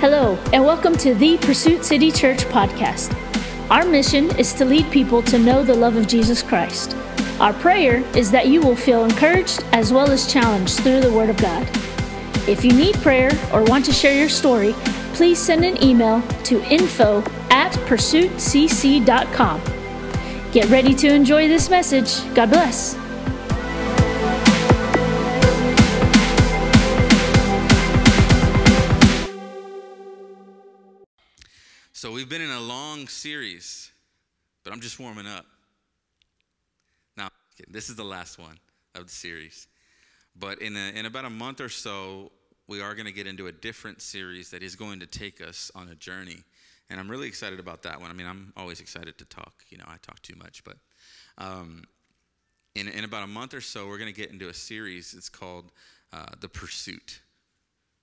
Hello, and welcome to the Pursuit City Church podcast. Our mission is to lead people to know the love of Jesus Christ. Our prayer is that you will feel encouraged as well as challenged through the Word of God. If you need prayer or want to share your story, please send an email to info at pursuitcc.com. Get ready to enjoy this message. God bless. So we've been in a long series, but I'm just warming up. Now, this is the last one of the series. But in, a, in about a month or so, we are going to get into a different series that is going to take us on a journey. And I'm really excited about that one. I mean, I'm always excited to talk. You know, I talk too much. But um, in, in about a month or so, we're going to get into a series. It's called uh, The Pursuit.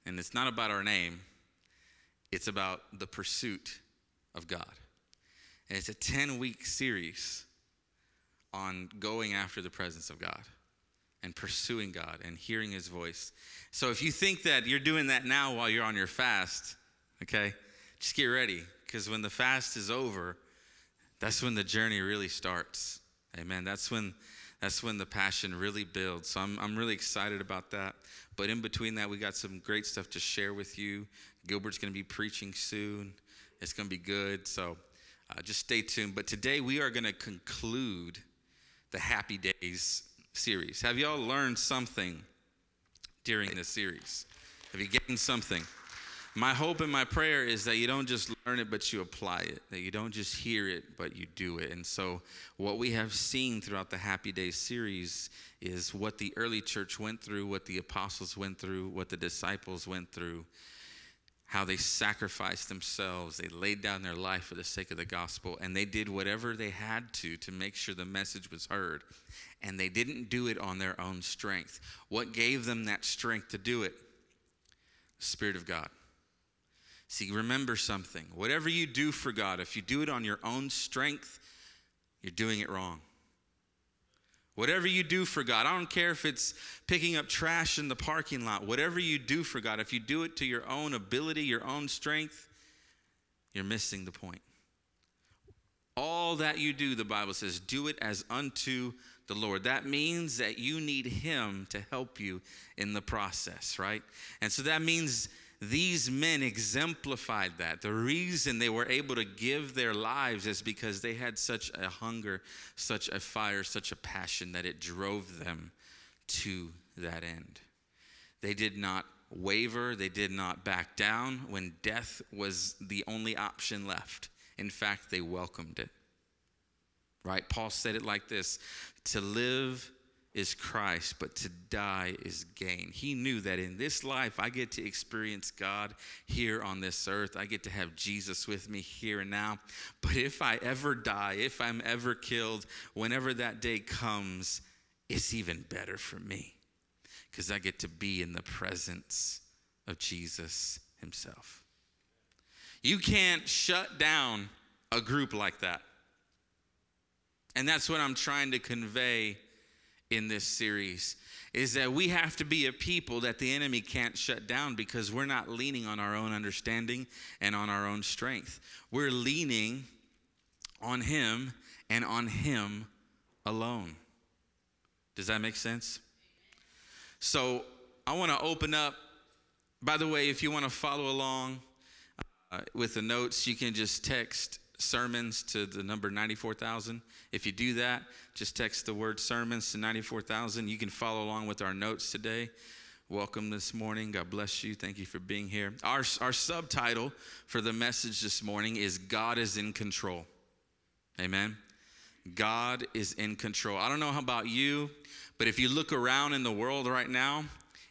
And it's not about our name, it's about the pursuit of God. And it's a 10 week series on going after the presence of God and pursuing God and hearing his voice. So if you think that you're doing that now while you're on your fast, okay, just get ready because when the fast is over, that's when the journey really starts. Amen. That's when that's when the passion really builds. So I'm, I'm really excited about that. But in between that, we got some great stuff to share with you. Gilbert's going to be preaching soon. It's going to be good. So uh, just stay tuned. But today we are going to conclude the Happy Days series. Have y'all learned something during this series? Have you gained something? My hope and my prayer is that you don't just learn it, but you apply it, that you don't just hear it, but you do it. And so, what we have seen throughout the Happy Days series is what the early church went through, what the apostles went through, what the disciples went through how they sacrificed themselves. They laid down their life for the sake of the gospel, and they did whatever they had to to make sure the message was heard. And they didn't do it on their own strength. What gave them that strength to do it? The Spirit of God. See, remember something. Whatever you do for God, if you do it on your own strength, you're doing it wrong. Whatever you do for God, I don't care if it's picking up trash in the parking lot, whatever you do for God, if you do it to your own ability, your own strength, you're missing the point. All that you do, the Bible says, do it as unto the Lord. That means that you need Him to help you in the process, right? And so that means these men exemplified that. The reason they were able to give their lives is because they had such a hunger, such a fire, such a passion that it drove them to that end. They did not waver, they did not back down when death was the only option left. In fact, they welcomed it. Right? Paul said it like this to live is Christ, but to die is gain. He knew that in this life, I get to experience God here on this earth. I get to have Jesus with me here and now. But if I ever die, if I'm ever killed, whenever that day comes, it's even better for me because I get to be in the presence of Jesus Himself. You can't shut down a group like that. And that's what I'm trying to convey in this series is that we have to be a people that the enemy can't shut down because we're not leaning on our own understanding and on our own strength. We're leaning on him and on him alone. Does that make sense? So I want to open up. By the way, if you want to follow along uh, with the notes, you can just text sermons to the number 94,000. If you do that, just text the word sermons to 94,000. You can follow along with our notes today. Welcome this morning. God bless you. Thank you for being here. Our, our subtitle for the message this morning is God is in control. Amen. God is in control. I don't know how about you, but if you look around in the world right now,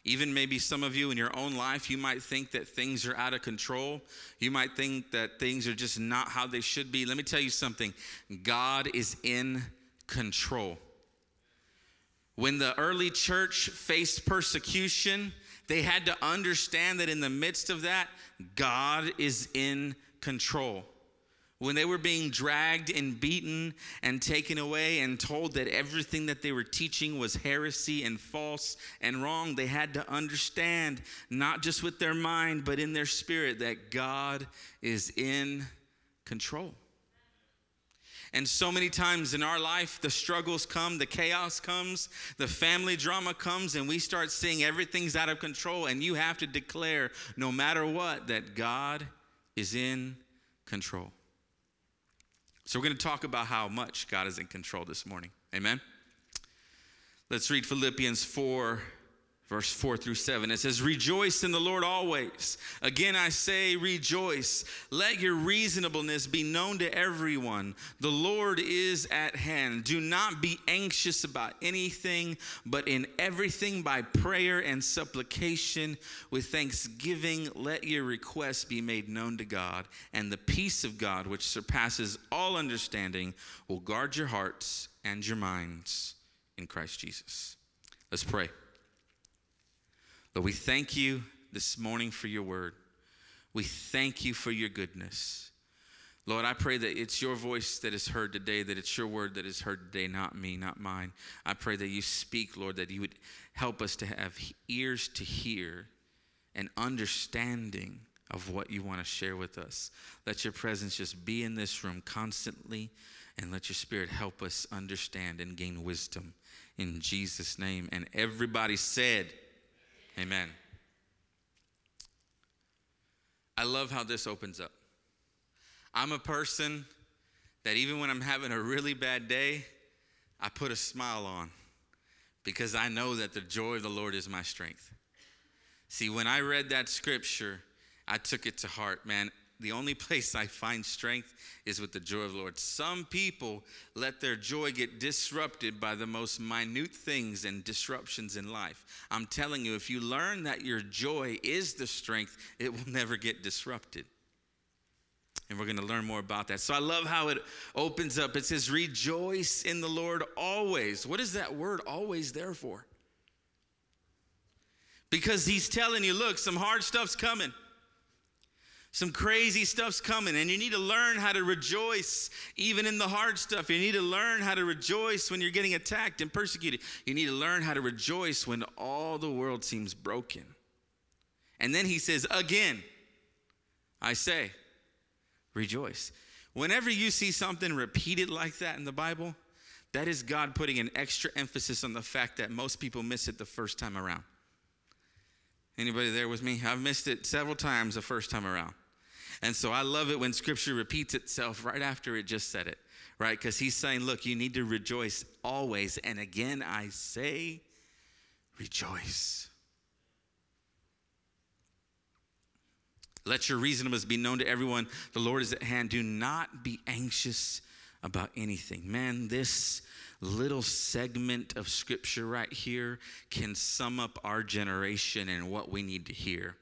even maybe some of you in your own life, you might think that things are out of control. You might think that things are just not how they should be. Let me tell you something God is in control. When the early church faced persecution, they had to understand that in the midst of that, God is in control. When they were being dragged and beaten and taken away and told that everything that they were teaching was heresy and false and wrong, they had to understand, not just with their mind, but in their spirit, that God is in control. And so many times in our life, the struggles come, the chaos comes, the family drama comes, and we start seeing everything's out of control. And you have to declare, no matter what, that God is in control. So we're going to talk about how much God is in control this morning. Amen. Let's read Philippians 4 verse 4 through 7. It says, Rejoice in the Lord always. Again, I say, rejoice. Let your reasonableness be known to everyone. The Lord is at hand. Do not be anxious about anything, but in everything by prayer and supplication with thanksgiving, let your requests be made known to God. And the peace of God, which surpasses all understanding, will guard your hearts and your minds in Christ Jesus. Let's pray. But we thank you this morning for your word. We thank you for your goodness. Lord, I pray that it's your voice that is heard today, that it's your word that is heard today, not me, not mine. I pray that you speak, Lord, that you would help us to have ears to hear and understanding of what you want to share with us. Let your presence just be in this room constantly, and let your spirit help us understand and gain wisdom. In Jesus' name. And everybody said, Amen. I love how this opens up. I'm a person that even when I'm having a really bad day, I put a smile on because I know that the joy of the Lord is my strength. See, when I read that scripture, I took it to heart, man the only place I find strength is with the joy of the Lord. Some people let their joy get disrupted by the most minute things and disruptions in life. I'm telling you, if you learn that your joy is the strength, it will never get disrupted. And we're going to learn more about that. So I love how it opens up. It says, Rejoice in the Lord always. What is that word always there for? Because he's telling you, look, some hard stuff's coming. Some crazy stuff's coming, and you need to learn how to rejoice even in the hard stuff. You need to learn how to rejoice when you're getting attacked and persecuted. You need to learn how to rejoice when all the world seems broken. And then he says, Again, I say, rejoice. Whenever you see something repeated like that in the Bible, that is God putting an extra emphasis on the fact that most people miss it the first time around. Anybody there with me? I've missed it several times the first time around. And so I love it when scripture repeats itself right after it just said it, right? Because he's saying, look, you need to rejoice always. And again, I say, rejoice. Let your reasonableness be known to everyone. The Lord is at hand. Do not be anxious about anything. Man, this little segment of scripture right here can sum up our generation and what we need to hear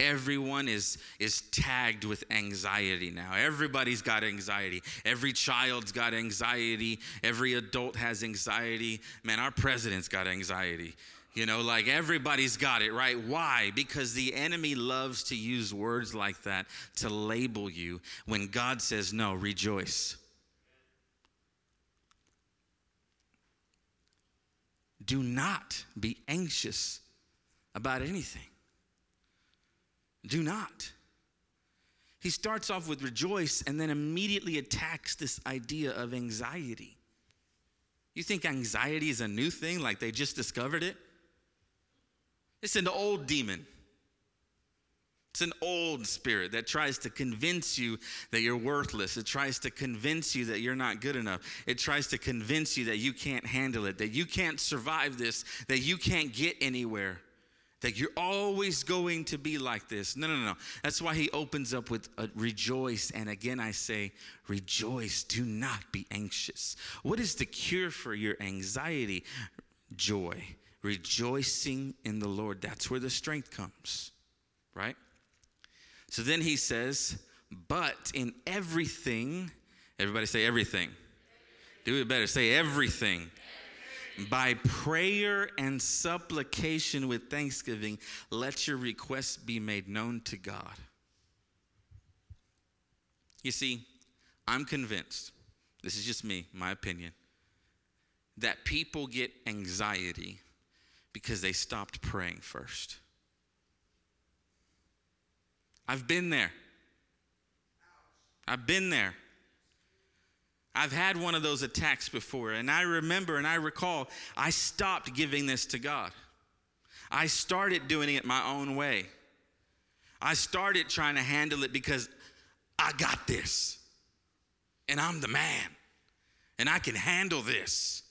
everyone is is tagged with anxiety now. Everybody's got anxiety. Every child's got anxiety. Every adult has anxiety. Man our president's got anxiety. You know like everybody's got it right? Why? Because the enemy loves to use words like that to label you when god says no rejoice. Do not be anxious about anything do not. He starts off with rejoice and then immediately attacks this idea of anxiety. You think anxiety is a new thing, like they just discovered it? It's an old demon. It's an old spirit that tries to convince you that you're worthless. It tries to convince you that you're not good enough. It tries to convince you that you can't handle it, that you can't survive this, that you can't get anywhere that you're always going to be like this. No, no, no. That's why he opens up with a rejoice. And again, I say, rejoice. Do not be anxious. What is the cure for your anxiety? Joy. Rejoicing in the Lord. That's where the strength comes, right? So then he says, but in everything, everybody say everything. Do it better. Say everything by prayer and supplication with thanksgiving, let your requests be made known to God. You see, I'm convinced, this is just me, my opinion, that people get anxiety because they stopped praying first. I've been there. I've been there. I've had one of those attacks before, and I remember and I recall I stopped giving this to God. I started doing it my own way. I started trying to handle it because I got this, and I'm the man, and I can handle this.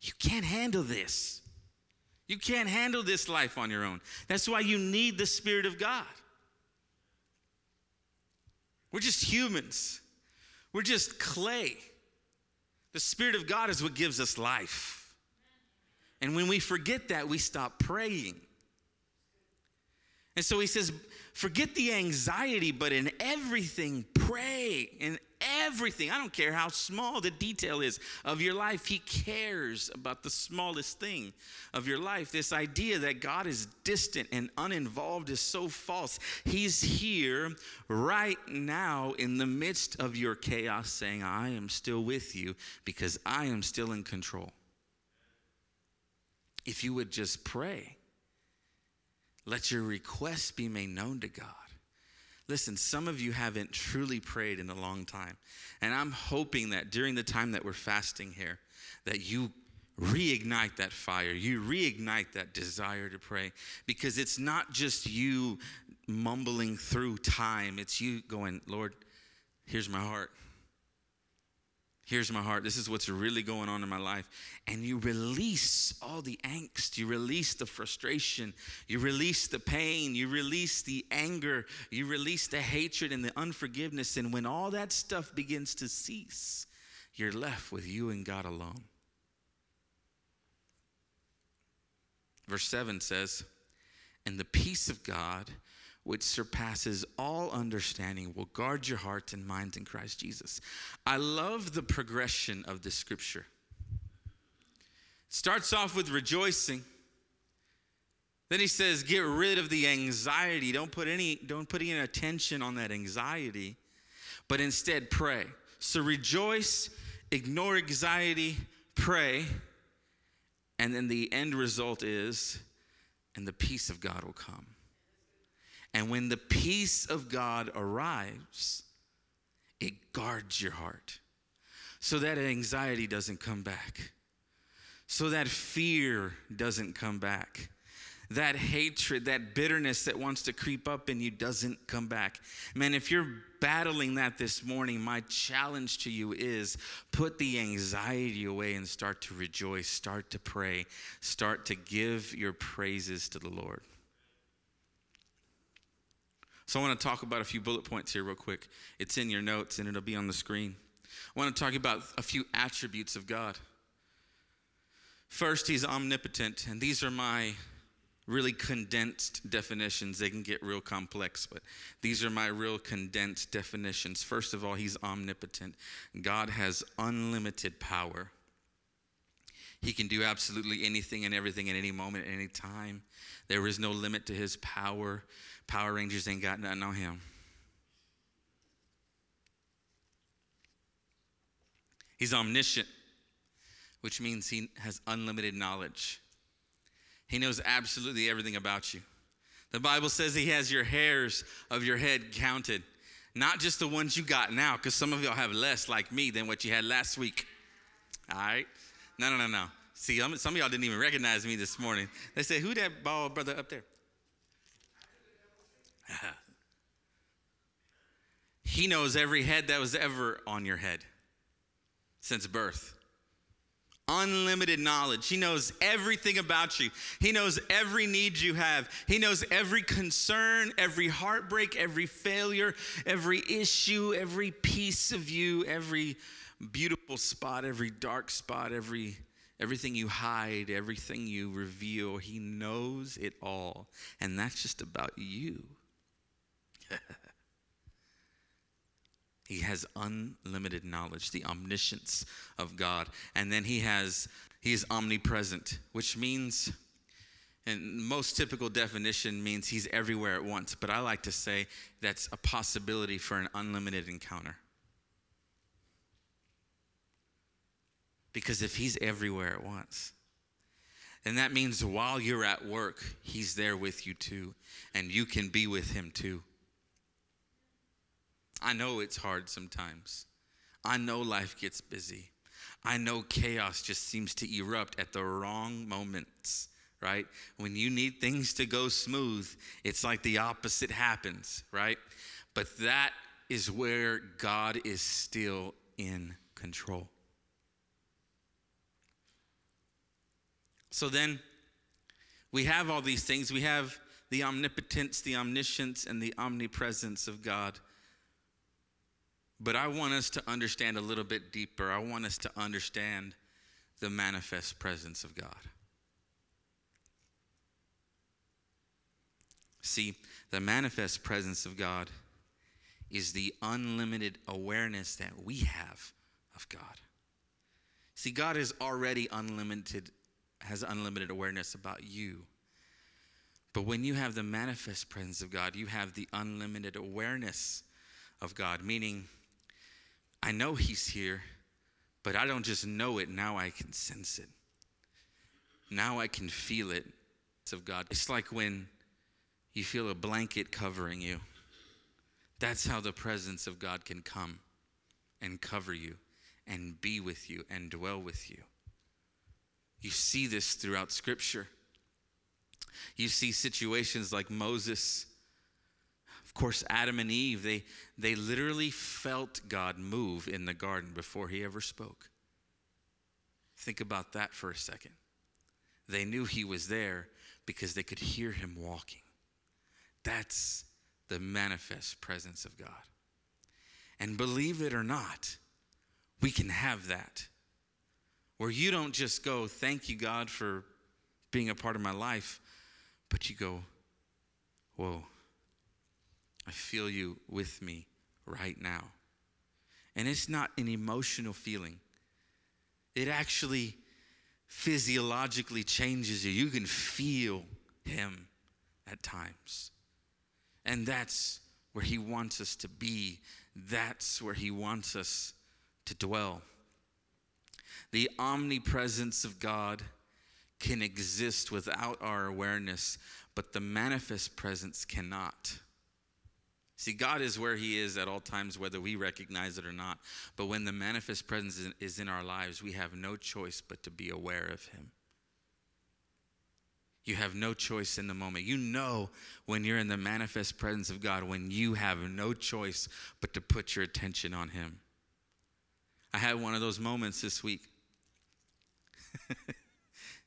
You can't handle this. You can't handle this life on your own. That's why you need the Spirit of God. We're just humans, we're just clay. The Spirit of God is what gives us life. And when we forget that, we stop praying. And so he says, forget the anxiety, but in everything, pray. In everything, I don't care how small the detail is of your life, he cares about the smallest thing of your life. This idea that God is distant and uninvolved is so false. He's here right now in the midst of your chaos, saying, I am still with you because I am still in control. If you would just pray, let your requests be made known to God. Listen, some of you haven't truly prayed in a long time. And I'm hoping that during the time that we're fasting here, that you reignite that fire. You reignite that desire to pray because it's not just you mumbling through time, it's you going, Lord, here's my heart. Here's my heart. This is what's really going on in my life. And you release all the angst. You release the frustration. You release the pain. You release the anger. You release the hatred and the unforgiveness. And when all that stuff begins to cease, you're left with you and God alone. Verse 7 says, And the peace of God which surpasses all understanding, will guard your hearts and minds in Christ Jesus. I love the progression of the scripture. It starts off with rejoicing. Then he says, get rid of the anxiety. Don't put any, don't put any attention on that anxiety, but instead pray. So rejoice, ignore anxiety, pray, and then the end result is, and the peace of God will come. And when the peace of God arrives, it guards your heart so that anxiety doesn't come back, so that fear doesn't come back. That hatred, that bitterness that wants to creep up in you doesn't come back. Man, if you're battling that this morning, my challenge to you is put the anxiety away and start to rejoice, start to pray, start to give your praises to the Lord. So I want to talk about a few bullet points here, real quick. It's in your notes and it'll be on the screen. I want to talk about a few attributes of God. First, He's omnipotent, and these are my really condensed definitions. They can get real complex, but these are my real condensed definitions. First of all, He's omnipotent. God has unlimited power. He can do absolutely anything and everything at any moment, at any time. There is no limit to his power. Power Rangers ain't got nothing on him. He's omniscient, which means he has unlimited knowledge. He knows absolutely everything about you. The Bible says he has your hairs of your head counted, not just the ones you got now, because some of y'all have less like me than what you had last week. All right? No, no, no, no. See, some of y'all didn't even recognize me this morning. They say, Who that bald brother up there? he knows every head that was ever on your head since birth. Unlimited knowledge. He knows everything about you. He knows every need you have. He knows every concern, every heartbreak, every failure, every issue, every piece of you, every beautiful spot, every dark spot, every everything you hide, everything you reveal. He knows it all. And that's just about you. he has unlimited knowledge, the omniscience of God. And then he has he is omnipresent, which means and most typical definition means he's everywhere at once, but I like to say that's a possibility for an unlimited encounter. Because if he's everywhere at once, and that means while you're at work, he's there with you too, and you can be with him too. I know it's hard sometimes. I know life gets busy. I know chaos just seems to erupt at the wrong moments, right? When you need things to go smooth, it's like the opposite happens, right? But that is where God is still in control. So then we have all these things. We have the omnipotence, the omniscience, and the omnipresence of God. But I want us to understand a little bit deeper. I want us to understand the manifest presence of God. See, the manifest presence of God is the unlimited awareness that we have of God. See, God is already unlimited, has unlimited awareness about you. But when you have the manifest presence of God, you have the unlimited awareness of God, meaning, I know He's here, but I don't just know it, now I can sense it. Now I can feel it of God. It's like when you feel a blanket covering you. That's how the presence of God can come and cover you and be with you and dwell with you. You see this throughout Scripture. You see situations like Moses of course, Adam and Eve, they, they literally felt God move in the garden before he ever spoke. Think about that for a second. They knew he was there because they could hear him walking. That's the manifest presence of God. And believe it or not, we can have that. Where you don't just go, Thank you, God, for being a part of my life, but you go, Whoa, I feel you with me right now. And it's not an emotional feeling, it actually physiologically changes you. You can feel Him at times. And that's where He wants us to be, that's where He wants us to dwell. The omnipresence of God can exist without our awareness, but the manifest presence cannot. See, God is where He is at all times, whether we recognize it or not. But when the manifest presence is in our lives, we have no choice but to be aware of Him. You have no choice in the moment. You know when you're in the manifest presence of God, when you have no choice but to put your attention on Him. I had one of those moments this week.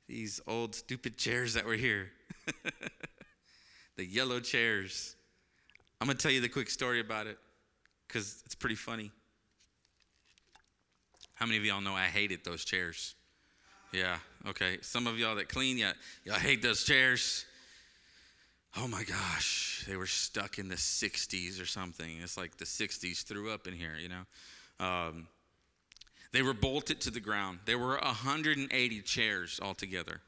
These old, stupid chairs that were here, the yellow chairs. I'm going to tell you the quick story about it because it's pretty funny. How many of y'all know I hated those chairs? Yeah, okay. Some of y'all that clean, yeah, y'all hate those chairs. Oh my gosh, they were stuck in the 60s or something. It's like the 60s threw up in here, you know. Um, they were bolted to the ground. There were 180 chairs altogether.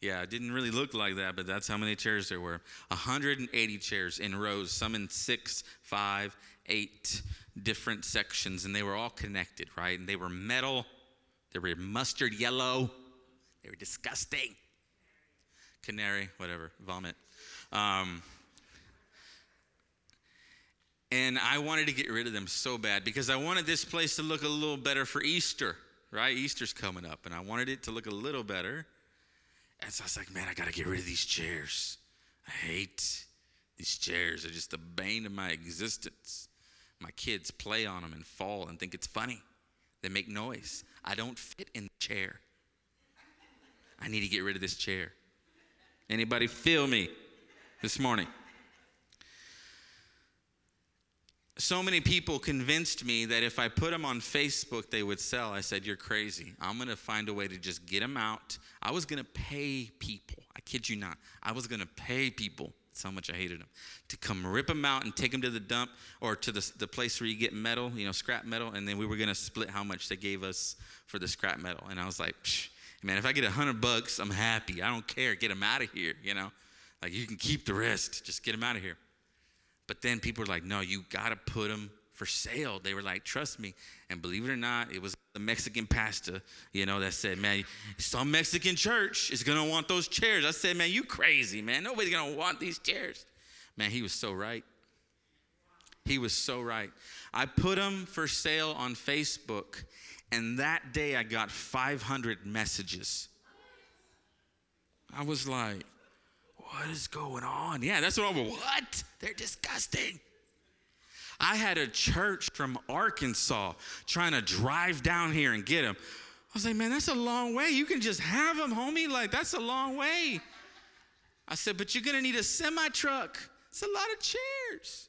Yeah, it didn't really look like that, but that's how many chairs there were 180 chairs in rows, some in six, five, eight different sections, and they were all connected, right? And they were metal, they were mustard yellow, they were disgusting. Canary, whatever, vomit. Um, and I wanted to get rid of them so bad because I wanted this place to look a little better for Easter, right? Easter's coming up, and I wanted it to look a little better. And so I was like, man, I got to get rid of these chairs. I hate these chairs. They're just the bane of my existence. My kids play on them and fall and think it's funny. They make noise. I don't fit in the chair. I need to get rid of this chair. Anybody feel me this morning? So many people convinced me that if I put them on Facebook, they would sell. I said, You're crazy. I'm going to find a way to just get them out. I was going to pay people. I kid you not. I was going to pay people. That's how much I hated them. To come rip them out and take them to the dump or to the, the place where you get metal, you know, scrap metal. And then we were going to split how much they gave us for the scrap metal. And I was like, man, if I get a hundred bucks, I'm happy. I don't care. Get them out of here, you know? Like, you can keep the rest. Just get them out of here. But then people were like, no, you got to put them for sale. They were like, trust me. And believe it or not, it was the Mexican pastor, you know, that said, man, some Mexican church is going to want those chairs. I said, man, you crazy, man. Nobody's going to want these chairs. Man, he was so right. He was so right. I put them for sale on Facebook, and that day I got 500 messages. I was like, what is going on? Yeah, that's what I'm, what? They're disgusting. I had a church from Arkansas trying to drive down here and get them. I was like, man, that's a long way. You can just have them, homie. Like, that's a long way. I said, but you're going to need a semi truck. It's a lot of chairs.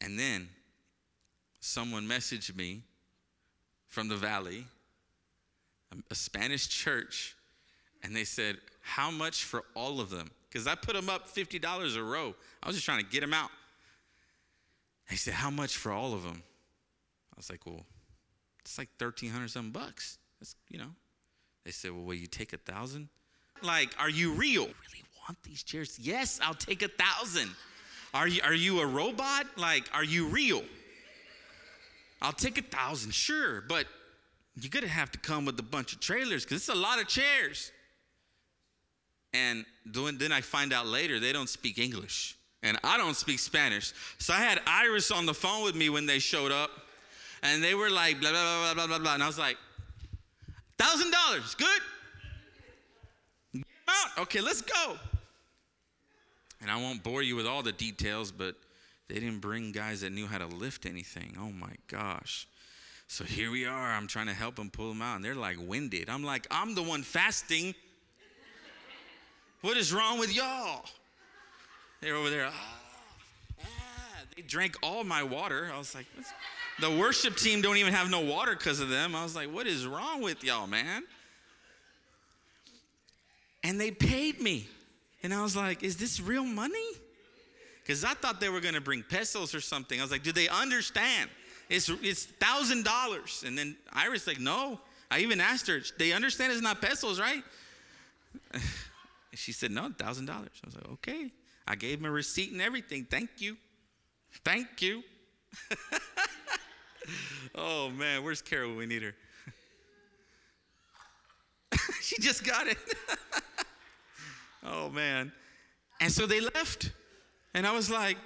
And then someone messaged me from the valley, a Spanish church, and they said, How much for all of them? Because I put them up $50 a row. I was just trying to get them out. They said, How much for all of them? I was like, Well, it's like 1300 something bucks. That's, you know. They said, Well, will you take a thousand? Like, are you real? Really want these chairs? Yes, I'll take a thousand. Are you, are you a robot? Like, are you real? I'll take a thousand, sure, but you're gonna have to come with a bunch of trailers because it's a lot of chairs. And then I find out later they don't speak English and I don't speak Spanish. So I had Iris on the phone with me when they showed up and they were like, blah, blah, blah, blah, blah, blah. And I was like, thousand dollars, good? Out. Okay, let's go. And I won't bore you with all the details, but they didn't bring guys that knew how to lift anything. Oh my gosh. So here we are. I'm trying to help them pull them out, and they're like winded. I'm like, I'm the one fasting. What is wrong with y'all? They're over there. Ah, ah. They drank all my water. I was like, the worship team don't even have no water because of them. I was like, what is wrong with y'all, man? And they paid me. And I was like, is this real money? Because I thought they were going to bring pesos or something. I was like, do they understand? It's it's thousand dollars. And then Iris like, no. I even asked her, they understand it's not pesos, right? she said, no, thousand dollars. I was like, okay. I gave him a receipt and everything. Thank you. Thank you. oh man, where's Carol? We need her. she just got it. oh man. And so they left. And I was like,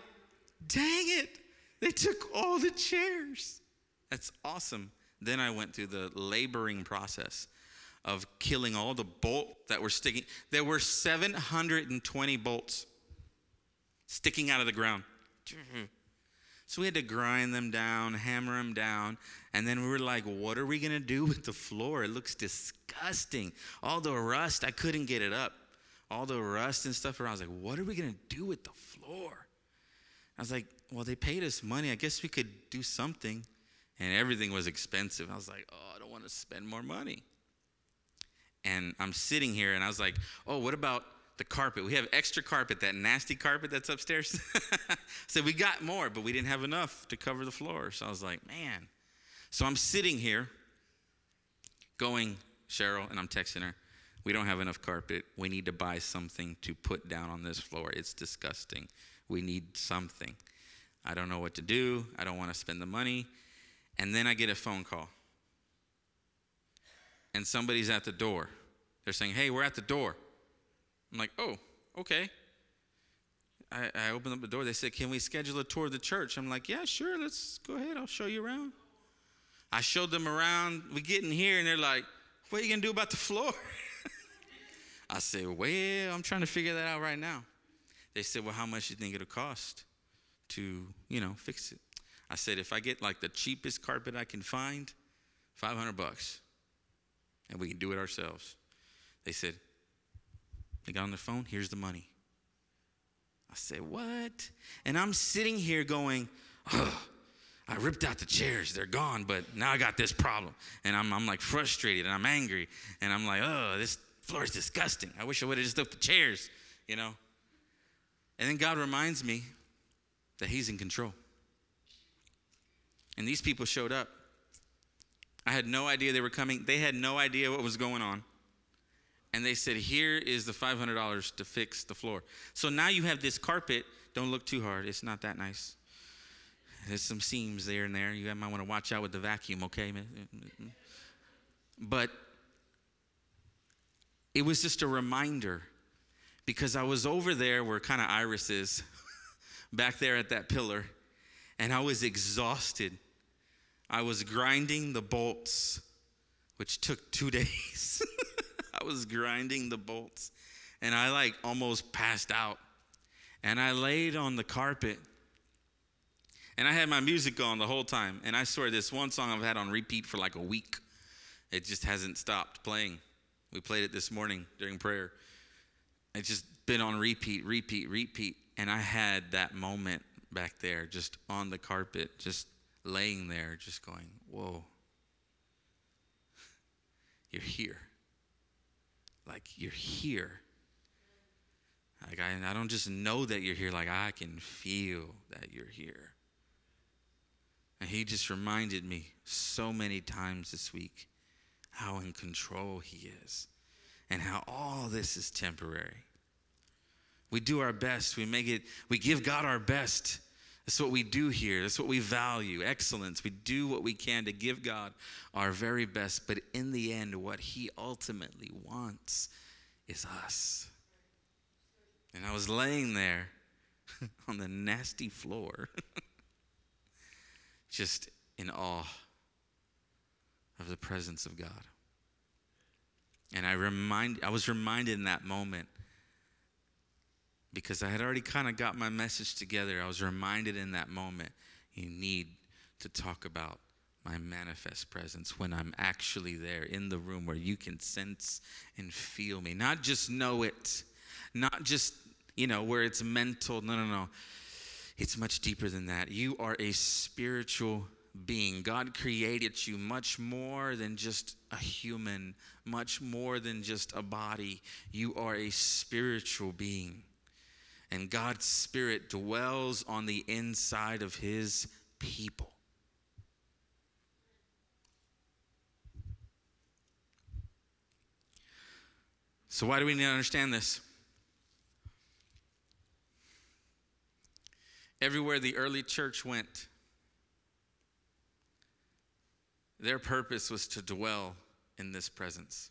dang it. They took all the chairs. That's awesome. Then I went through the laboring process of killing all the bolts that were sticking. There were 720 bolts sticking out of the ground. Mm-hmm. So we had to grind them down, hammer them down, and then we were like, what are we going to do with the floor? It looks disgusting. All the rust, I couldn't get it up. All the rust and stuff around. I was like, what are we going to do with the floor? I was like, well, they paid us money. I guess we could do something. And everything was expensive. I was like, oh, I don't want to spend more money. And I'm sitting here and I was like, oh, what about the carpet? We have extra carpet, that nasty carpet that's upstairs. so we got more, but we didn't have enough to cover the floor. So I was like, man. So I'm sitting here going, Cheryl, and I'm texting her, we don't have enough carpet. We need to buy something to put down on this floor. It's disgusting. We need something. I don't know what to do. I don't want to spend the money. And then I get a phone call. And somebody's at the door. They're saying, Hey, we're at the door. I'm like, Oh, okay. I, I opened up the door. They said, Can we schedule a tour of the church? I'm like, Yeah, sure. Let's go ahead. I'll show you around. I showed them around. We get in here, and they're like, What are you going to do about the floor? I said, Well, I'm trying to figure that out right now. They said, Well, how much do you think it'll cost to, you know, fix it? I said, If I get like the cheapest carpet I can find, 500 bucks, and we can do it ourselves. They said, They got on their phone, here's the money. I said, What? And I'm sitting here going, Oh, I ripped out the chairs. They're gone, but now I got this problem. And I'm, I'm like frustrated and I'm angry. And I'm like, oh, this floor is disgusting. I wish I would have just left the chairs, you know? And then God reminds me that He's in control. And these people showed up. I had no idea they were coming. They had no idea what was going on. And they said, Here is the $500 to fix the floor. So now you have this carpet. Don't look too hard. It's not that nice. There's some seams there and there. You might want to watch out with the vacuum, okay? But it was just a reminder because I was over there where kind of Iris is, back there at that pillar, and I was exhausted. I was grinding the bolts, which took two days. I was grinding the bolts, and I like almost passed out. And I laid on the carpet, and I had my music on the whole time. And I swear, this one song I've had on repeat for like a week, it just hasn't stopped playing. We played it this morning during prayer. It's just been on repeat, repeat, repeat. And I had that moment back there, just on the carpet, just laying there, just going, Whoa, you're here. Like, you're here. Like, I, I don't just know that you're here, like, I can feel that you're here. And he just reminded me so many times this week how in control he is and how all this is temporary. We do our best. We make it, we give God our best. That's what we do here. That's what we value excellence. We do what we can to give God our very best. But in the end, what He ultimately wants is us. And I was laying there on the nasty floor, just in awe of the presence of God. And I remind I was reminded in that moment because I had already kind of got my message together. I was reminded in that moment, you need to talk about my manifest presence when I'm actually there in the room where you can sense and feel me. Not just know it, not just, you know, where it's mental. No, no, no. It's much deeper than that. You are a spiritual being. God created you much more than just a human, much more than just a body. You are a spiritual being and God's Spirit dwells on the inside of His people. So, why do we need to understand this? Everywhere the early church went, their purpose was to dwell in this presence.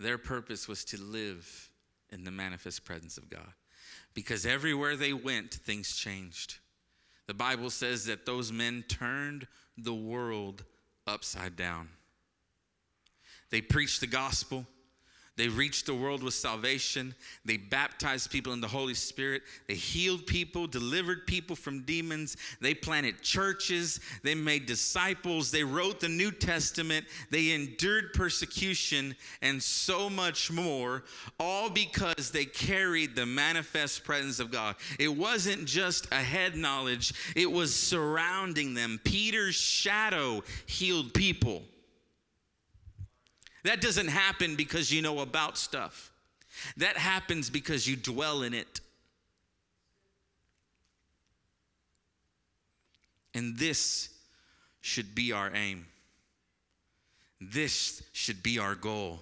Their purpose was to live in the manifest presence of God because everywhere they went, things changed. The Bible says that those men turned the world upside down. They preached the gospel, they reached the world with salvation. They baptized people in the Holy Spirit. They healed people, delivered people from demons. They planted churches. They made disciples. They wrote the New Testament. They endured persecution and so much more, all because they carried the manifest presence of God. It wasn't just a head knowledge, it was surrounding them. Peter's shadow healed people. That doesn't happen because you know about stuff. That happens because you dwell in it. And this should be our aim. This should be our goal.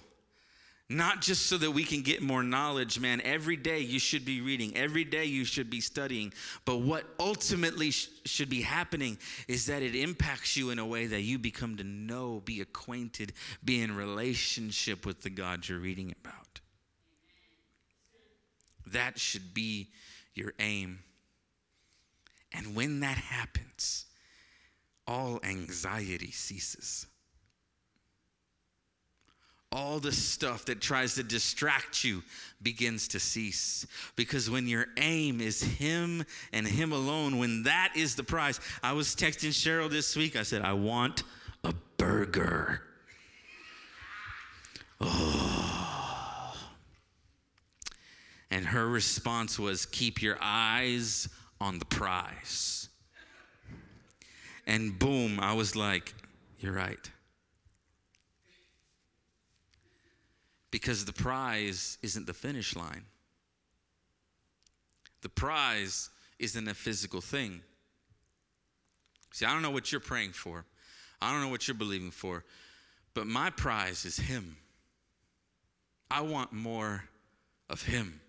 Not just so that we can get more knowledge, man. Every day you should be reading, every day you should be studying. But what ultimately sh- should be happening is that it impacts you in a way that you become to know, be acquainted, be in relationship with the God you're reading about. That should be your aim. And when that happens, all anxiety ceases all the stuff that tries to distract you begins to cease. Because when your aim is Him and Him alone, when that is the prize. I was texting Cheryl this week. I said, I want a burger. Oh. And her response was, Keep your eyes on the prize. And boom, I was like, You're right. Because the prize isn't the finish line. The prize isn't a physical thing. See, I don't know what you're praying for, I don't know what you're believing for, but my prize is Him. I want more of Him.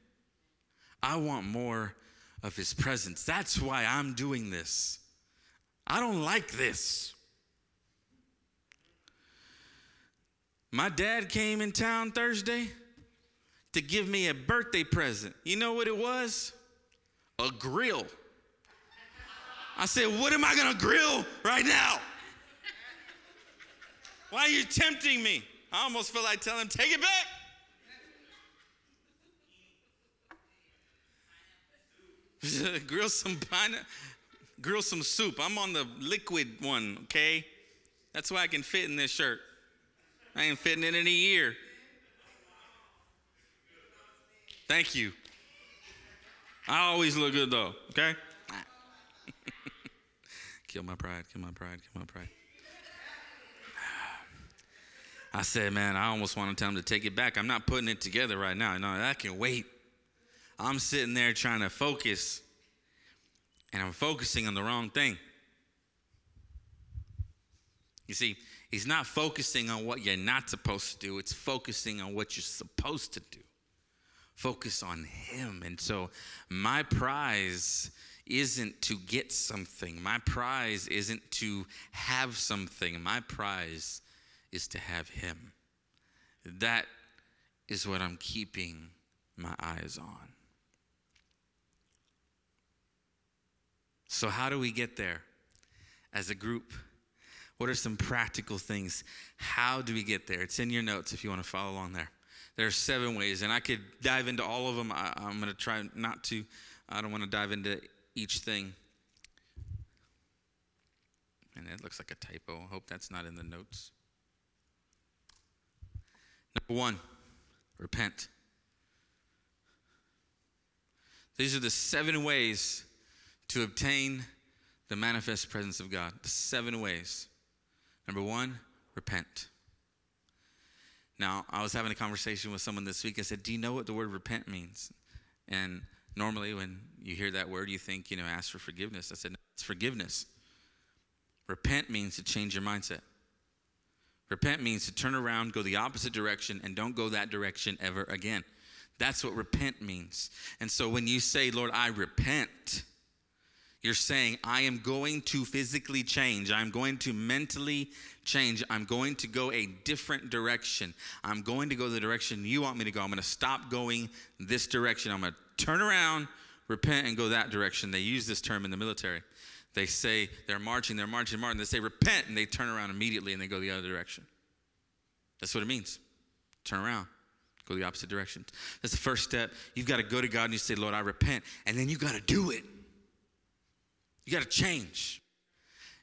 I want more of His presence. That's why I'm doing this. I don't like this. My dad came in town Thursday to give me a birthday present. You know what it was? A grill. I said, What am I gonna grill right now? Why are you tempting me? I almost feel like telling him, Take it back. grill some pine, grill some soup. I'm on the liquid one, okay? That's why I can fit in this shirt. I ain't fitting it in a year. Thank you. I always look good though, okay? kill my pride, kill my pride, kill my pride. I said, man, I almost want to tell him to take it back. I'm not putting it together right now. No, that can wait. I'm sitting there trying to focus, and I'm focusing on the wrong thing. You see, he's not focusing on what you're not supposed to do, it's focusing on what you're supposed to do. Focus on him. And so, my prize isn't to get something, my prize isn't to have something, my prize is to have him. That is what I'm keeping my eyes on. So, how do we get there as a group? What are some practical things? How do we get there? It's in your notes if you want to follow along there. There are seven ways, and I could dive into all of them. I, am going to try not to. I don't want to dive into each thing. And it looks like a typo. I hope that's not in the notes. Number one, repent. These are the seven ways to obtain the manifest presence of God. The seven ways. Number one, repent. Now, I was having a conversation with someone this week. I said, Do you know what the word repent means? And normally, when you hear that word, you think, you know, ask for forgiveness. I said, no, It's forgiveness. Repent means to change your mindset. Repent means to turn around, go the opposite direction, and don't go that direction ever again. That's what repent means. And so when you say, Lord, I repent, you're saying, I am going to physically change. I'm going to mentally change. I'm going to go a different direction. I'm going to go the direction you want me to go. I'm going to stop going this direction. I'm going to turn around, repent, and go that direction. They use this term in the military. They say they're marching, they're marching, marching. They say repent, and they turn around immediately and they go the other direction. That's what it means. Turn around. Go the opposite direction. That's the first step. You've got to go to God and you say, Lord, I repent. And then you've got to do it. You got to change.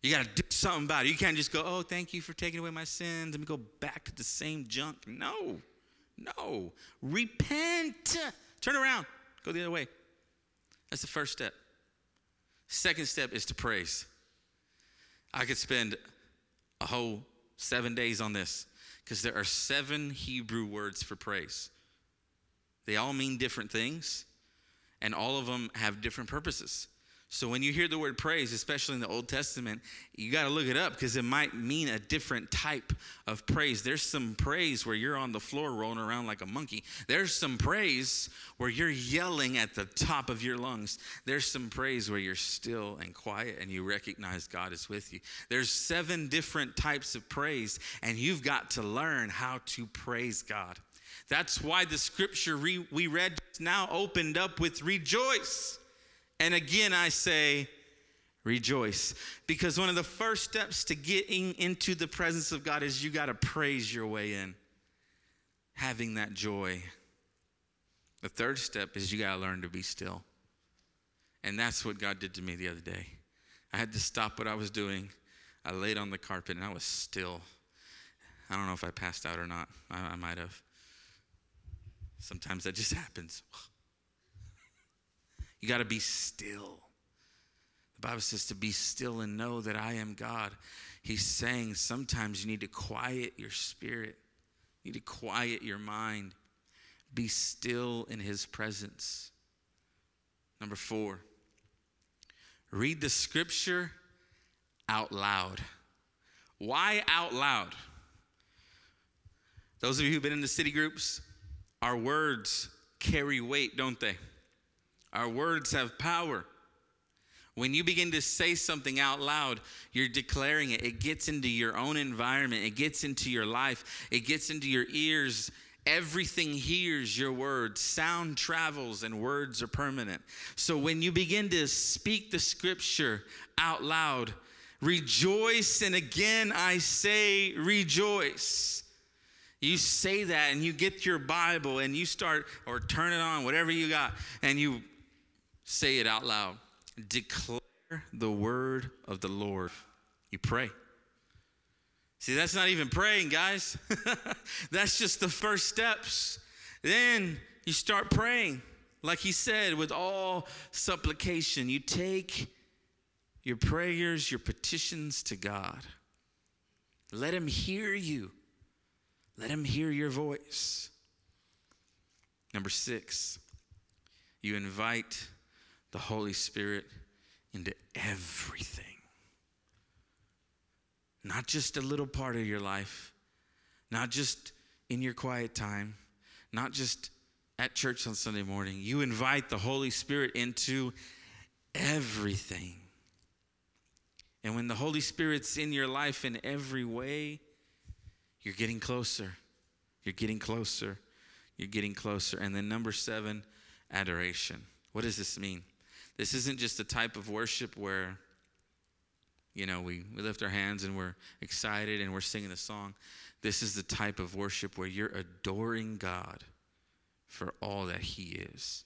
You got to do something about it. You can't just go, oh, thank you for taking away my sins. Let me go back to the same junk. No, no. Repent. Turn around. Go the other way. That's the first step. Second step is to praise. I could spend a whole seven days on this because there are seven Hebrew words for praise. They all mean different things, and all of them have different purposes. So when you hear the word praise, especially in the Old Testament, you got to look it up because it might mean a different type of praise. There's some praise where you're on the floor rolling around like a monkey. There's some praise where you're yelling at the top of your lungs. There's some praise where you're still and quiet and you recognize God is with you. There's seven different types of praise and you've got to learn how to praise God. That's why the scripture we read now opened up with rejoice. And again, I say, rejoice. Because one of the first steps to getting into the presence of God is you got to praise your way in, having that joy. The third step is you got to learn to be still. And that's what God did to me the other day. I had to stop what I was doing. I laid on the carpet and I was still. I don't know if I passed out or not. I, I might have. Sometimes that just happens. You got to be still. The Bible says to be still and know that I am God. He's saying sometimes you need to quiet your spirit, you need to quiet your mind. Be still in His presence. Number four, read the scripture out loud. Why out loud? Those of you who've been in the city groups, our words carry weight, don't they? Our words have power. When you begin to say something out loud, you're declaring it. It gets into your own environment, it gets into your life, it gets into your ears. Everything hears your words. Sound travels and words are permanent. So when you begin to speak the scripture out loud, rejoice, and again I say rejoice. You say that and you get your Bible and you start, or turn it on, whatever you got, and you say it out loud declare the word of the Lord. You pray. See, that's not even praying, guys. that's just the first steps. Then you start praying. Like he said, with all supplication, you take your prayers, your petitions to God. Let him hear you. Let him hear your voice. Number six, you invite the Holy Spirit into everything. Not just a little part of your life, not just in your quiet time, not just at church on Sunday morning. You invite the Holy Spirit into everything. And when the Holy Spirit's in your life in every way, you're getting closer. You're getting closer. You're getting closer. And then, number seven, adoration. What does this mean? This isn't just a type of worship where, you know, we, we lift our hands and we're excited and we're singing a song. This is the type of worship where you're adoring God for all that He is.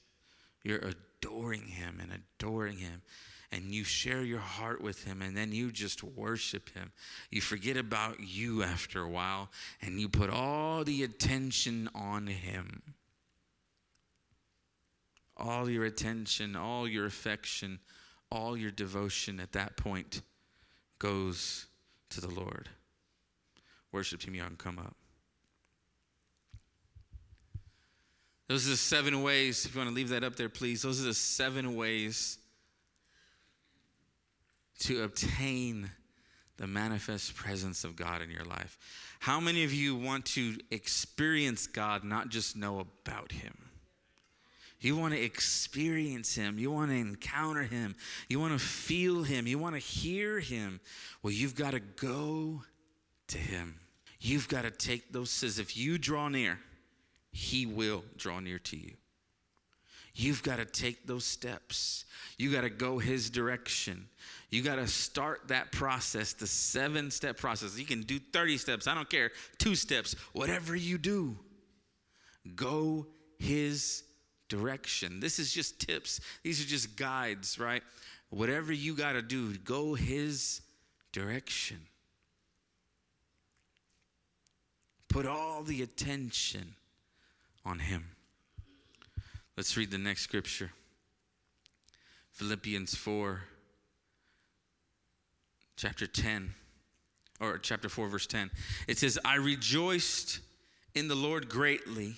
You're adoring Him and adoring Him. And you share your heart with Him, and then you just worship Him. You forget about you after a while, and you put all the attention on Him all your attention, all your affection, all your devotion at that point goes to the Lord. Worship team, y'all can come up. Those are the seven ways. If you want to leave that up there, please. Those are the seven ways to obtain the manifest presence of God in your life. How many of you want to experience God, not just know about Him? You want to experience Him. You want to encounter Him. You want to feel Him. You want to hear Him. Well, you've got to go to Him. You've got to take those says if you draw near, He will draw near to you. You've got to take those steps. You got to go His direction. You got to start that process, the seven step process. You can do 30 steps, I don't care, two steps, whatever you do. Go His direction. This is just tips, these are just guides, right? Whatever you got to do, go His direction. Put all the attention on Him. Let's read the next scripture Philippians 4, chapter 10, or chapter 4, verse 10. It says, I rejoiced in the Lord greatly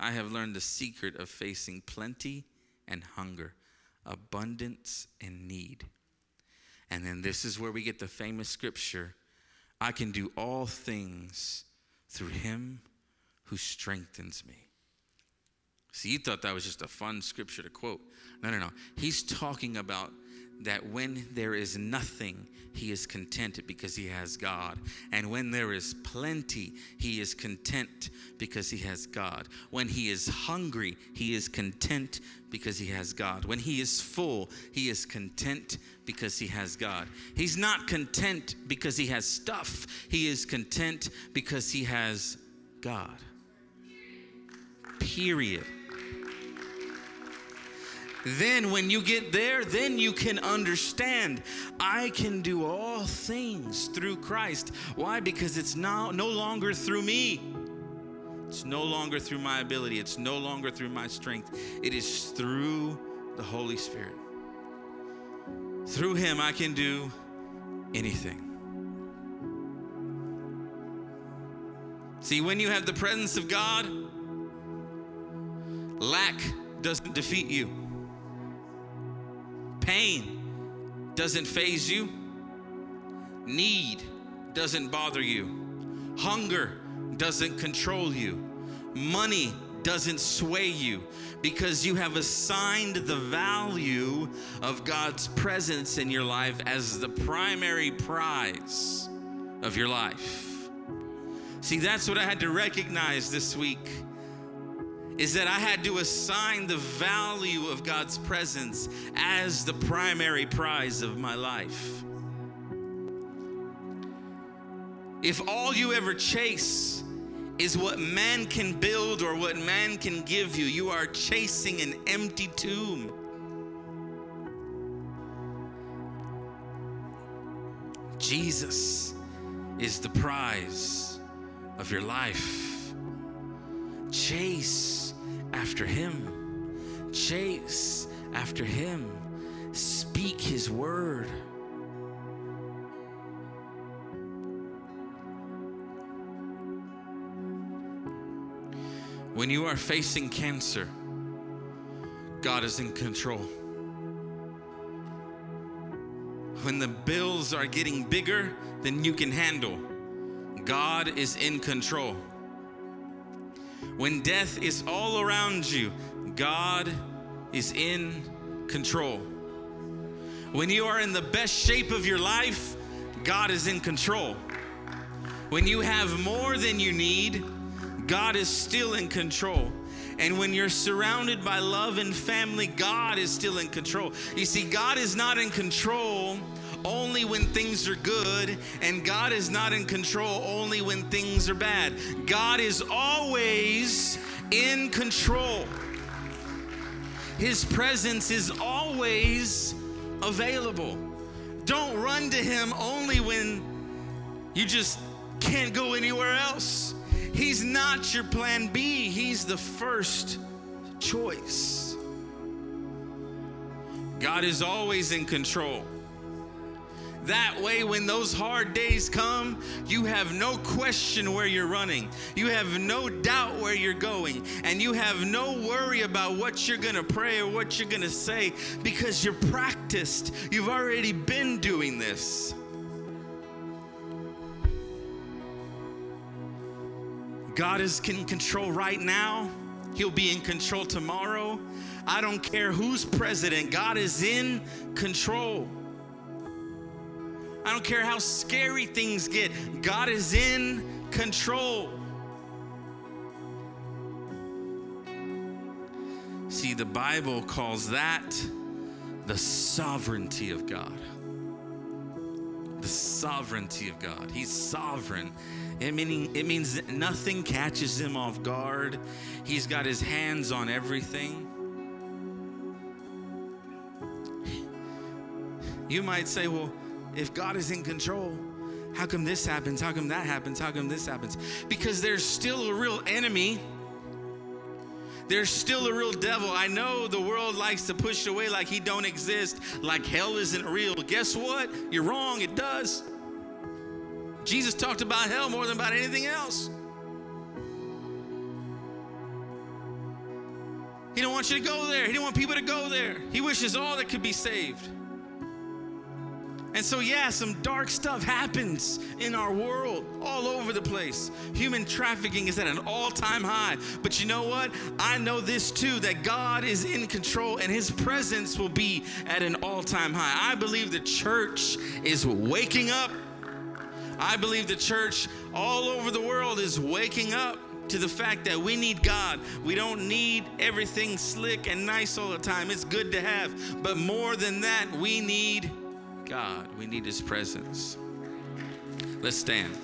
I have learned the secret of facing plenty and hunger, abundance and need. And then this is where we get the famous scripture I can do all things through him who strengthens me. See, you thought that was just a fun scripture to quote. No, no, no. He's talking about that when there is nothing, he is contented because he has God. And when there is plenty, he is content because he has God. When he is hungry, he is content because he has God. When he is full, he is content because he has God. He's not content because he has stuff, he is content because he has God. Period. Then, when you get there, then you can understand I can do all things through Christ. Why? Because it's now no longer through me, it's no longer through my ability, it's no longer through my strength. It is through the Holy Spirit. Through Him, I can do anything. See, when you have the presence of God, lack doesn't defeat you, pain doesn't faze you, need doesn't bother you, hunger doesn't control you, money doesn't sway you because you have assigned the value of God's presence in your life as the primary prize of your life. See, that's what I had to recognize this week is that I had to assign the value of God's presence as the primary prize of my life. If all you ever chase is what man can build or what man can give you, you are chasing an empty tomb. Jesus is the prize of your life. Chase after Him. Chase after Him. Speak His word. When you are facing cancer, God is in control. When the bills are getting bigger than you can handle, God is in control. When death is all around you, God is in control. When you are in the best shape of your life, God is in control. When you have more than you need, God is still in control. And when you're surrounded by love and family, God is still in control. You see, God is not in control only when things are good, and God is not in control only when things are bad. God is always in control. His presence is always available. Don't run to Him only when you just can't go anywhere else. He's not your plan B, He's the first choice. God is always in control. That way, when those hard days come, you have no question where you're running. You have no doubt where you're going. And you have no worry about what you're going to pray or what you're going to say because you're practiced. You've already been doing this. God is in control right now. He'll be in control tomorrow. I don't care who's president, God is in control. I don't care how scary things get, God is in control. See, the Bible calls that the sovereignty of God. The sovereignty of God. He's sovereign. It, meaning, it means that nothing catches him off guard. He's got his hands on everything. You might say, well, if God is in control, how come this happens? How come that happens? How come this happens? Because there's still a real enemy. There's still a real devil. I know the world likes to push away like he don't exist, like hell isn't real. Guess what? You're wrong. It does. Jesus talked about hell more than about anything else. He don't want you to go there. He don't want people to go there. He wishes all that could be saved. And so, yeah, some dark stuff happens in our world all over the place. Human trafficking is at an all time high. But you know what? I know this too that God is in control and his presence will be at an all time high. I believe the church is waking up I believe the church all over the world is waking up to the fact that we need God. We don't need everything slick and nice all the time. It's good to have. But more than that, we need God. We need His presence. Let's stand.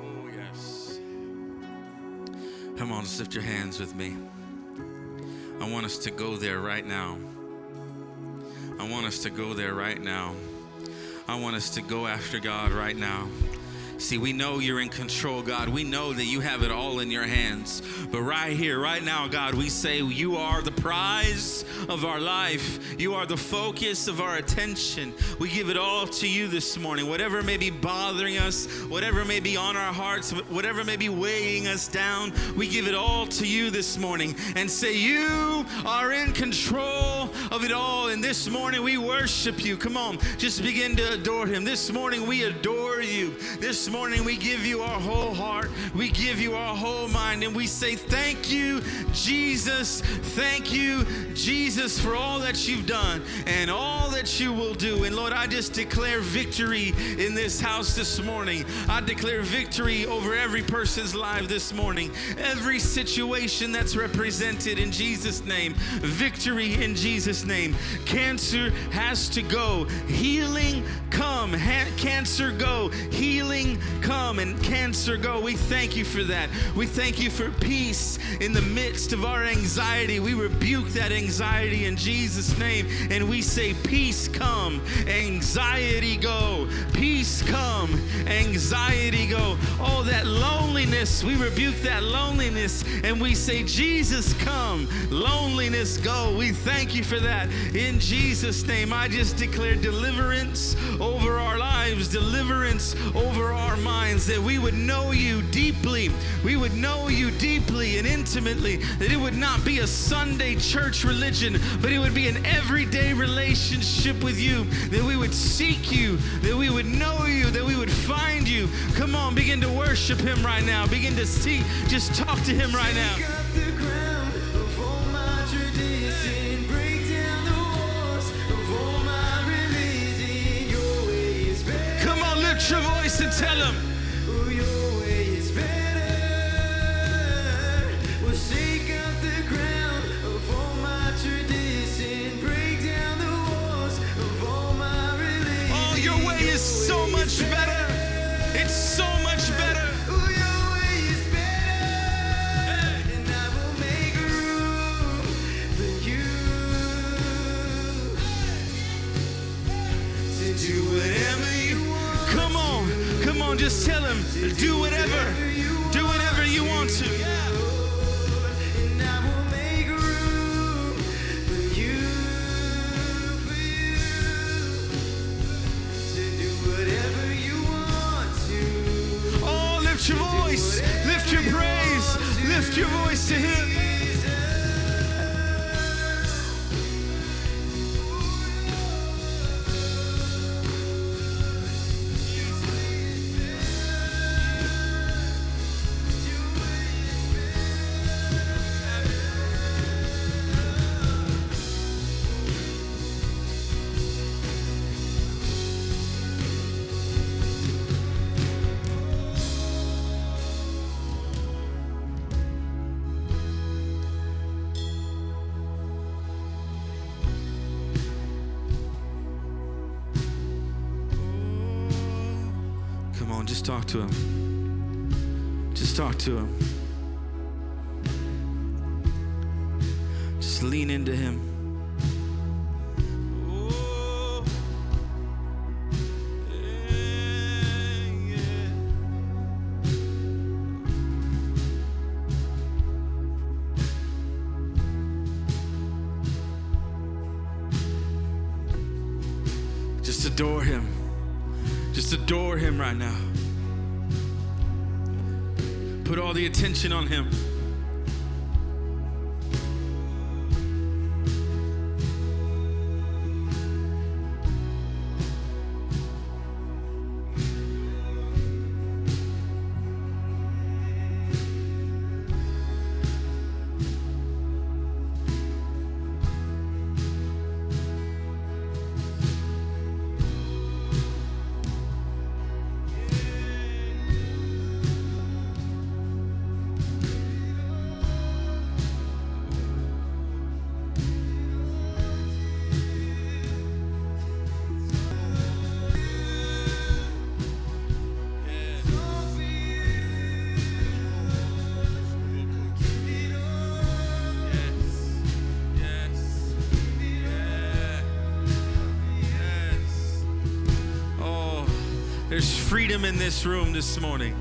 Oh, yes. Come on, lift your hands with me. I want us to go there right now. I want us to go there right now. I want us to go after God right now. See, we know you're in control, God. We know that you have it all in your hands. But right here, right now, God, we say you are the prize of our life. You are the focus of our attention. We give it all to you this morning. Whatever may be bothering us, whatever may be on our hearts, whatever may be weighing us down, we give it all to you this morning and say, You are in control of it all. And this morning we worship you. Come on, just begin to adore him. This morning we adore you. This morning we give you our whole heart, we give you our whole mind, and we say, Thank you, Jesus. Thank you, Jesus, for all that you've done and all that you will do. And Lord, I just declare victory in this house this morning. I declare victory over every person's life this morning, every situation that's represented in Jesus' name. Victory in Jesus' name. Cancer has to go. Healing come. Ha- cancer go. Healing come and cancer go. We thank you for that. We thank you for peace in the midst of our anxiety. We rebuke that anxiety in Jesus' name and we say, Peace come, anxiety go. Peace come, anxiety go. Oh, that loneliness, we rebuke that loneliness and we say, Jesus come, loneliness go. We thank you for that. In Jesus' name, I just declare deliverance over our lives, deliverance over our minds, that we would know you deeply. We would know you deeply and intimately, that it would not be a Sunday church religion, but it would be an everyday relationship with you, that we would seek you, that we would know you, that we would find you. Come on, begin to worship him right now. Begin to seek, just talk to him right now. Voice and tell them. your way is better. We'll shake do whatever, do whatever you want to. Oh, lift your voice, lift your praise, lift your voice to Him. Talk to him. Just talk to him. Just lean into him. Attention on Him. In this room this morning.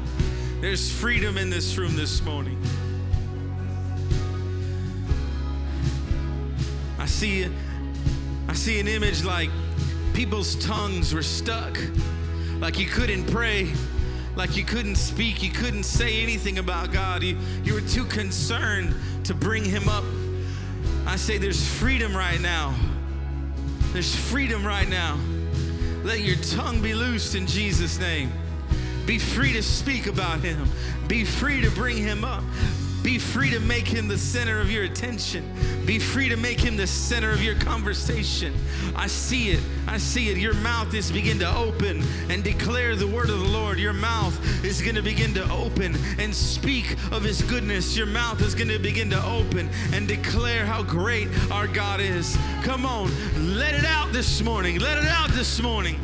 There's freedom in this room this morning. I see I see an image like people's tongues were stuck, like you couldn't pray, like you couldn't speak, you couldn't say anything about God. You, you were too concerned to bring Him up. I say there's freedom right now. There's freedom right now. Let your tongue be loosed in Jesus' name. Be free to speak about Him. Be free to bring Him up. Be free to make him the center of your attention. Be free to make him the center of your conversation. I see it. I see it. Your mouth is begin to open and declare the word of the Lord. Your mouth is going to begin to open and speak of his goodness. Your mouth is going to begin to open and declare how great our God is. Come on, let it out this morning. Let it out this morning.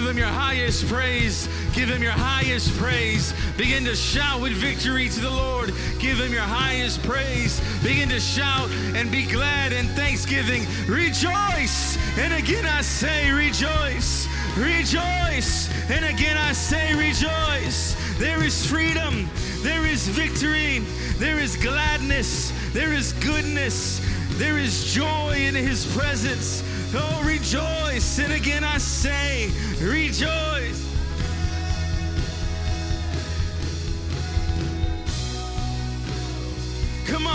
Give him your highest praise. Give him your highest praise. Begin to shout with victory to the Lord. Give him your highest praise. Begin to shout and be glad in thanksgiving. Rejoice. And again I say, rejoice. Rejoice. And again I say, rejoice. There is freedom. There is victory. There is gladness. There is goodness. There is joy in his presence. Oh, rejoice. And again I say, rejoice.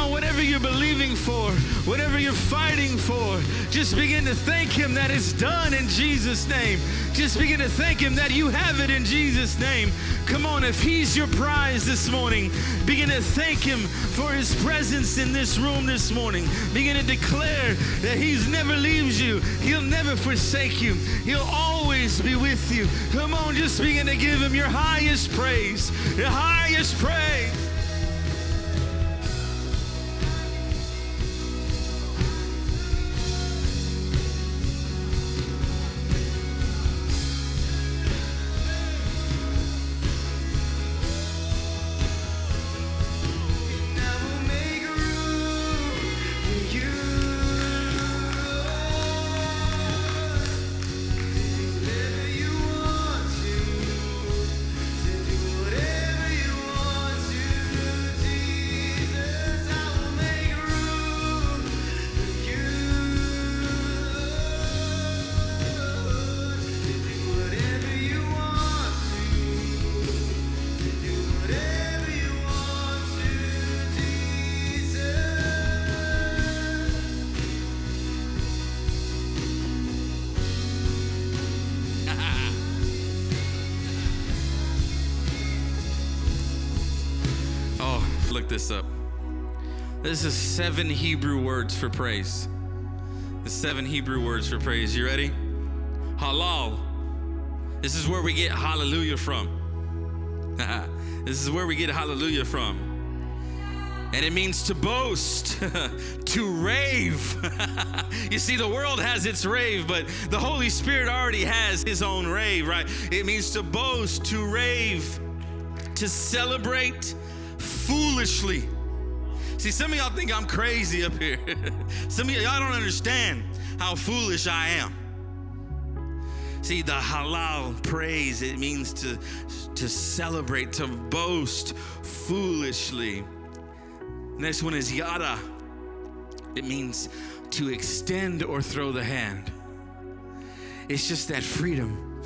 On, whatever you're believing for, whatever you're fighting for, just begin to thank Him that it's done in Jesus' name. Just begin to thank Him that you have it in Jesus' name. Come on, if He's your prize this morning, begin to thank Him for His presence in this room this morning. Begin to declare that He's never leaves you, He'll never forsake you, He'll always be with you. Come on, just begin to give Him your highest praise, your highest praise. Look this up. This is seven Hebrew words for praise. The seven Hebrew words for praise. You ready? Halal. This is where we get hallelujah from. this is where we get hallelujah from. And it means to boast, to rave. you see, the world has its rave, but the Holy Spirit already has his own rave, right? It means to boast, to rave, to celebrate foolishly. See, some of y'all think I'm crazy up here. some of y'all don't understand how foolish I am. See, the halal praise, it means to, to celebrate, to boast foolishly. Next one is yada. It means to extend or throw the hand. It's just that freedom.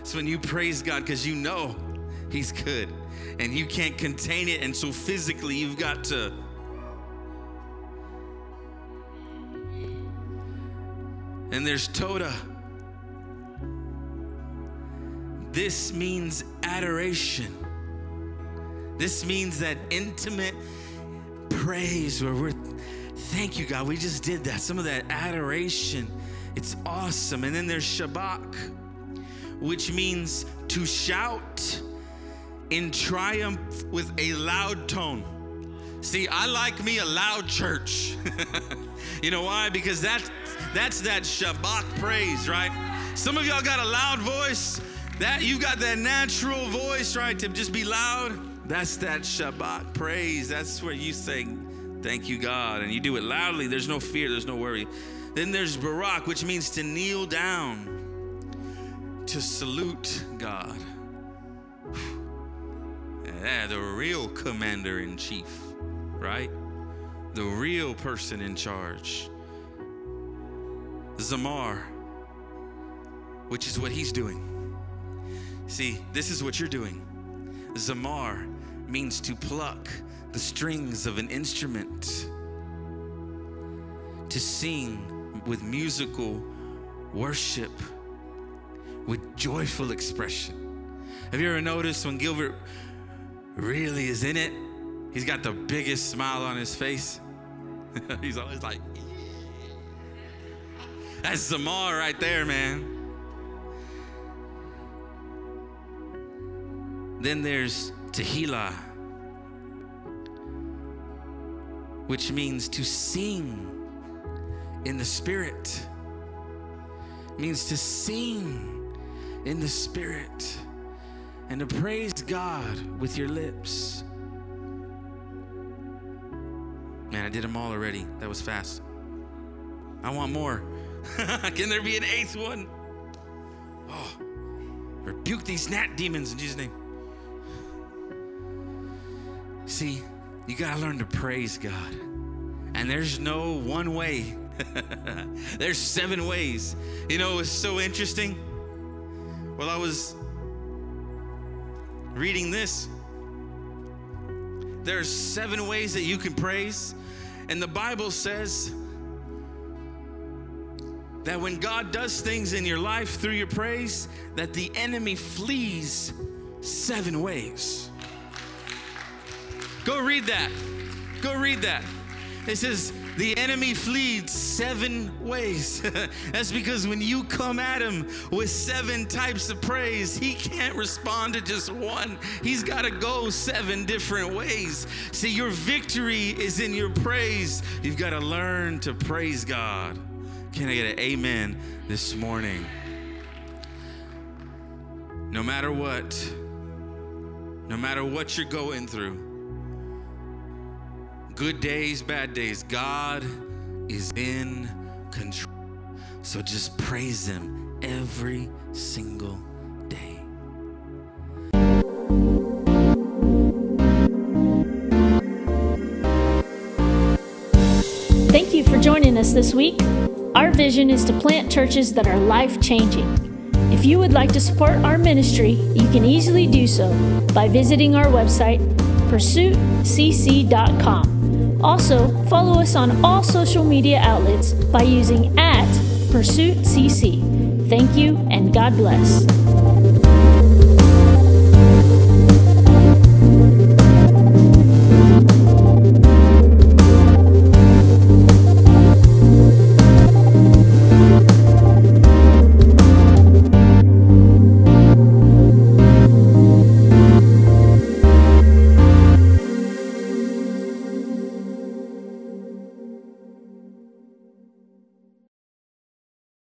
It's when you praise God because you know He's good and you can't contain it, and so physically you've got to. And there's Toda. this means adoration. This means that intimate praise where we're, thank you, God, we just did that. Some of that adoration. It's awesome. And then there's Shabach, which means to shout in triumph with a loud tone. See, I like me a loud church. you know why? Because that's that's that Shabach praise, right? Some of y'all got a loud voice. That you got that natural voice, right? To just be loud. That's that Shabach praise. That's where you sing, Thank you, God. And you do it loudly. There's no fear, there's no worry. Then there's Barak, which means to kneel down, to salute God. Yeah, the real commander in chief right? The real person in charge. Zamar, which is what he's doing. See, this is what you're doing. Zamar means to pluck the strings of an instrument, to sing with musical worship, with joyful expression. Have you ever noticed when Gilbert really is in it? He's got the biggest smile on his face. He's always like, that's Zamar right there, man. Then there's Tehillah, which means to sing in the spirit. It means to sing in the spirit and to praise God with your lips. Man, I did them all already. That was fast. I want more. Can there be an eighth one? Oh, rebuke these gnat demons in Jesus' name. See, you got to learn to praise God. And there's no one way, there's seven ways. You know, it's so interesting. While I was reading this, there's seven ways that you can praise. And the Bible says that when God does things in your life through your praise, that the enemy flees seven ways. Go read that. Go read that. It says, the enemy flees seven ways. That's because when you come at him with seven types of praise, he can't respond to just one. He's got to go seven different ways. See, your victory is in your praise. You've got to learn to praise God. Can I get an amen this morning? No matter what, no matter what you're going through, good days, bad days, God is in control. So just praise Him every single day. Thank you for joining us this week. Our vision is to plant churches that are life changing. If you would like to support our ministry, you can easily do so by visiting our website, pursuitcc.com. Also, follow us on all social media outlets by using at PursuitCC. Thank you and God bless.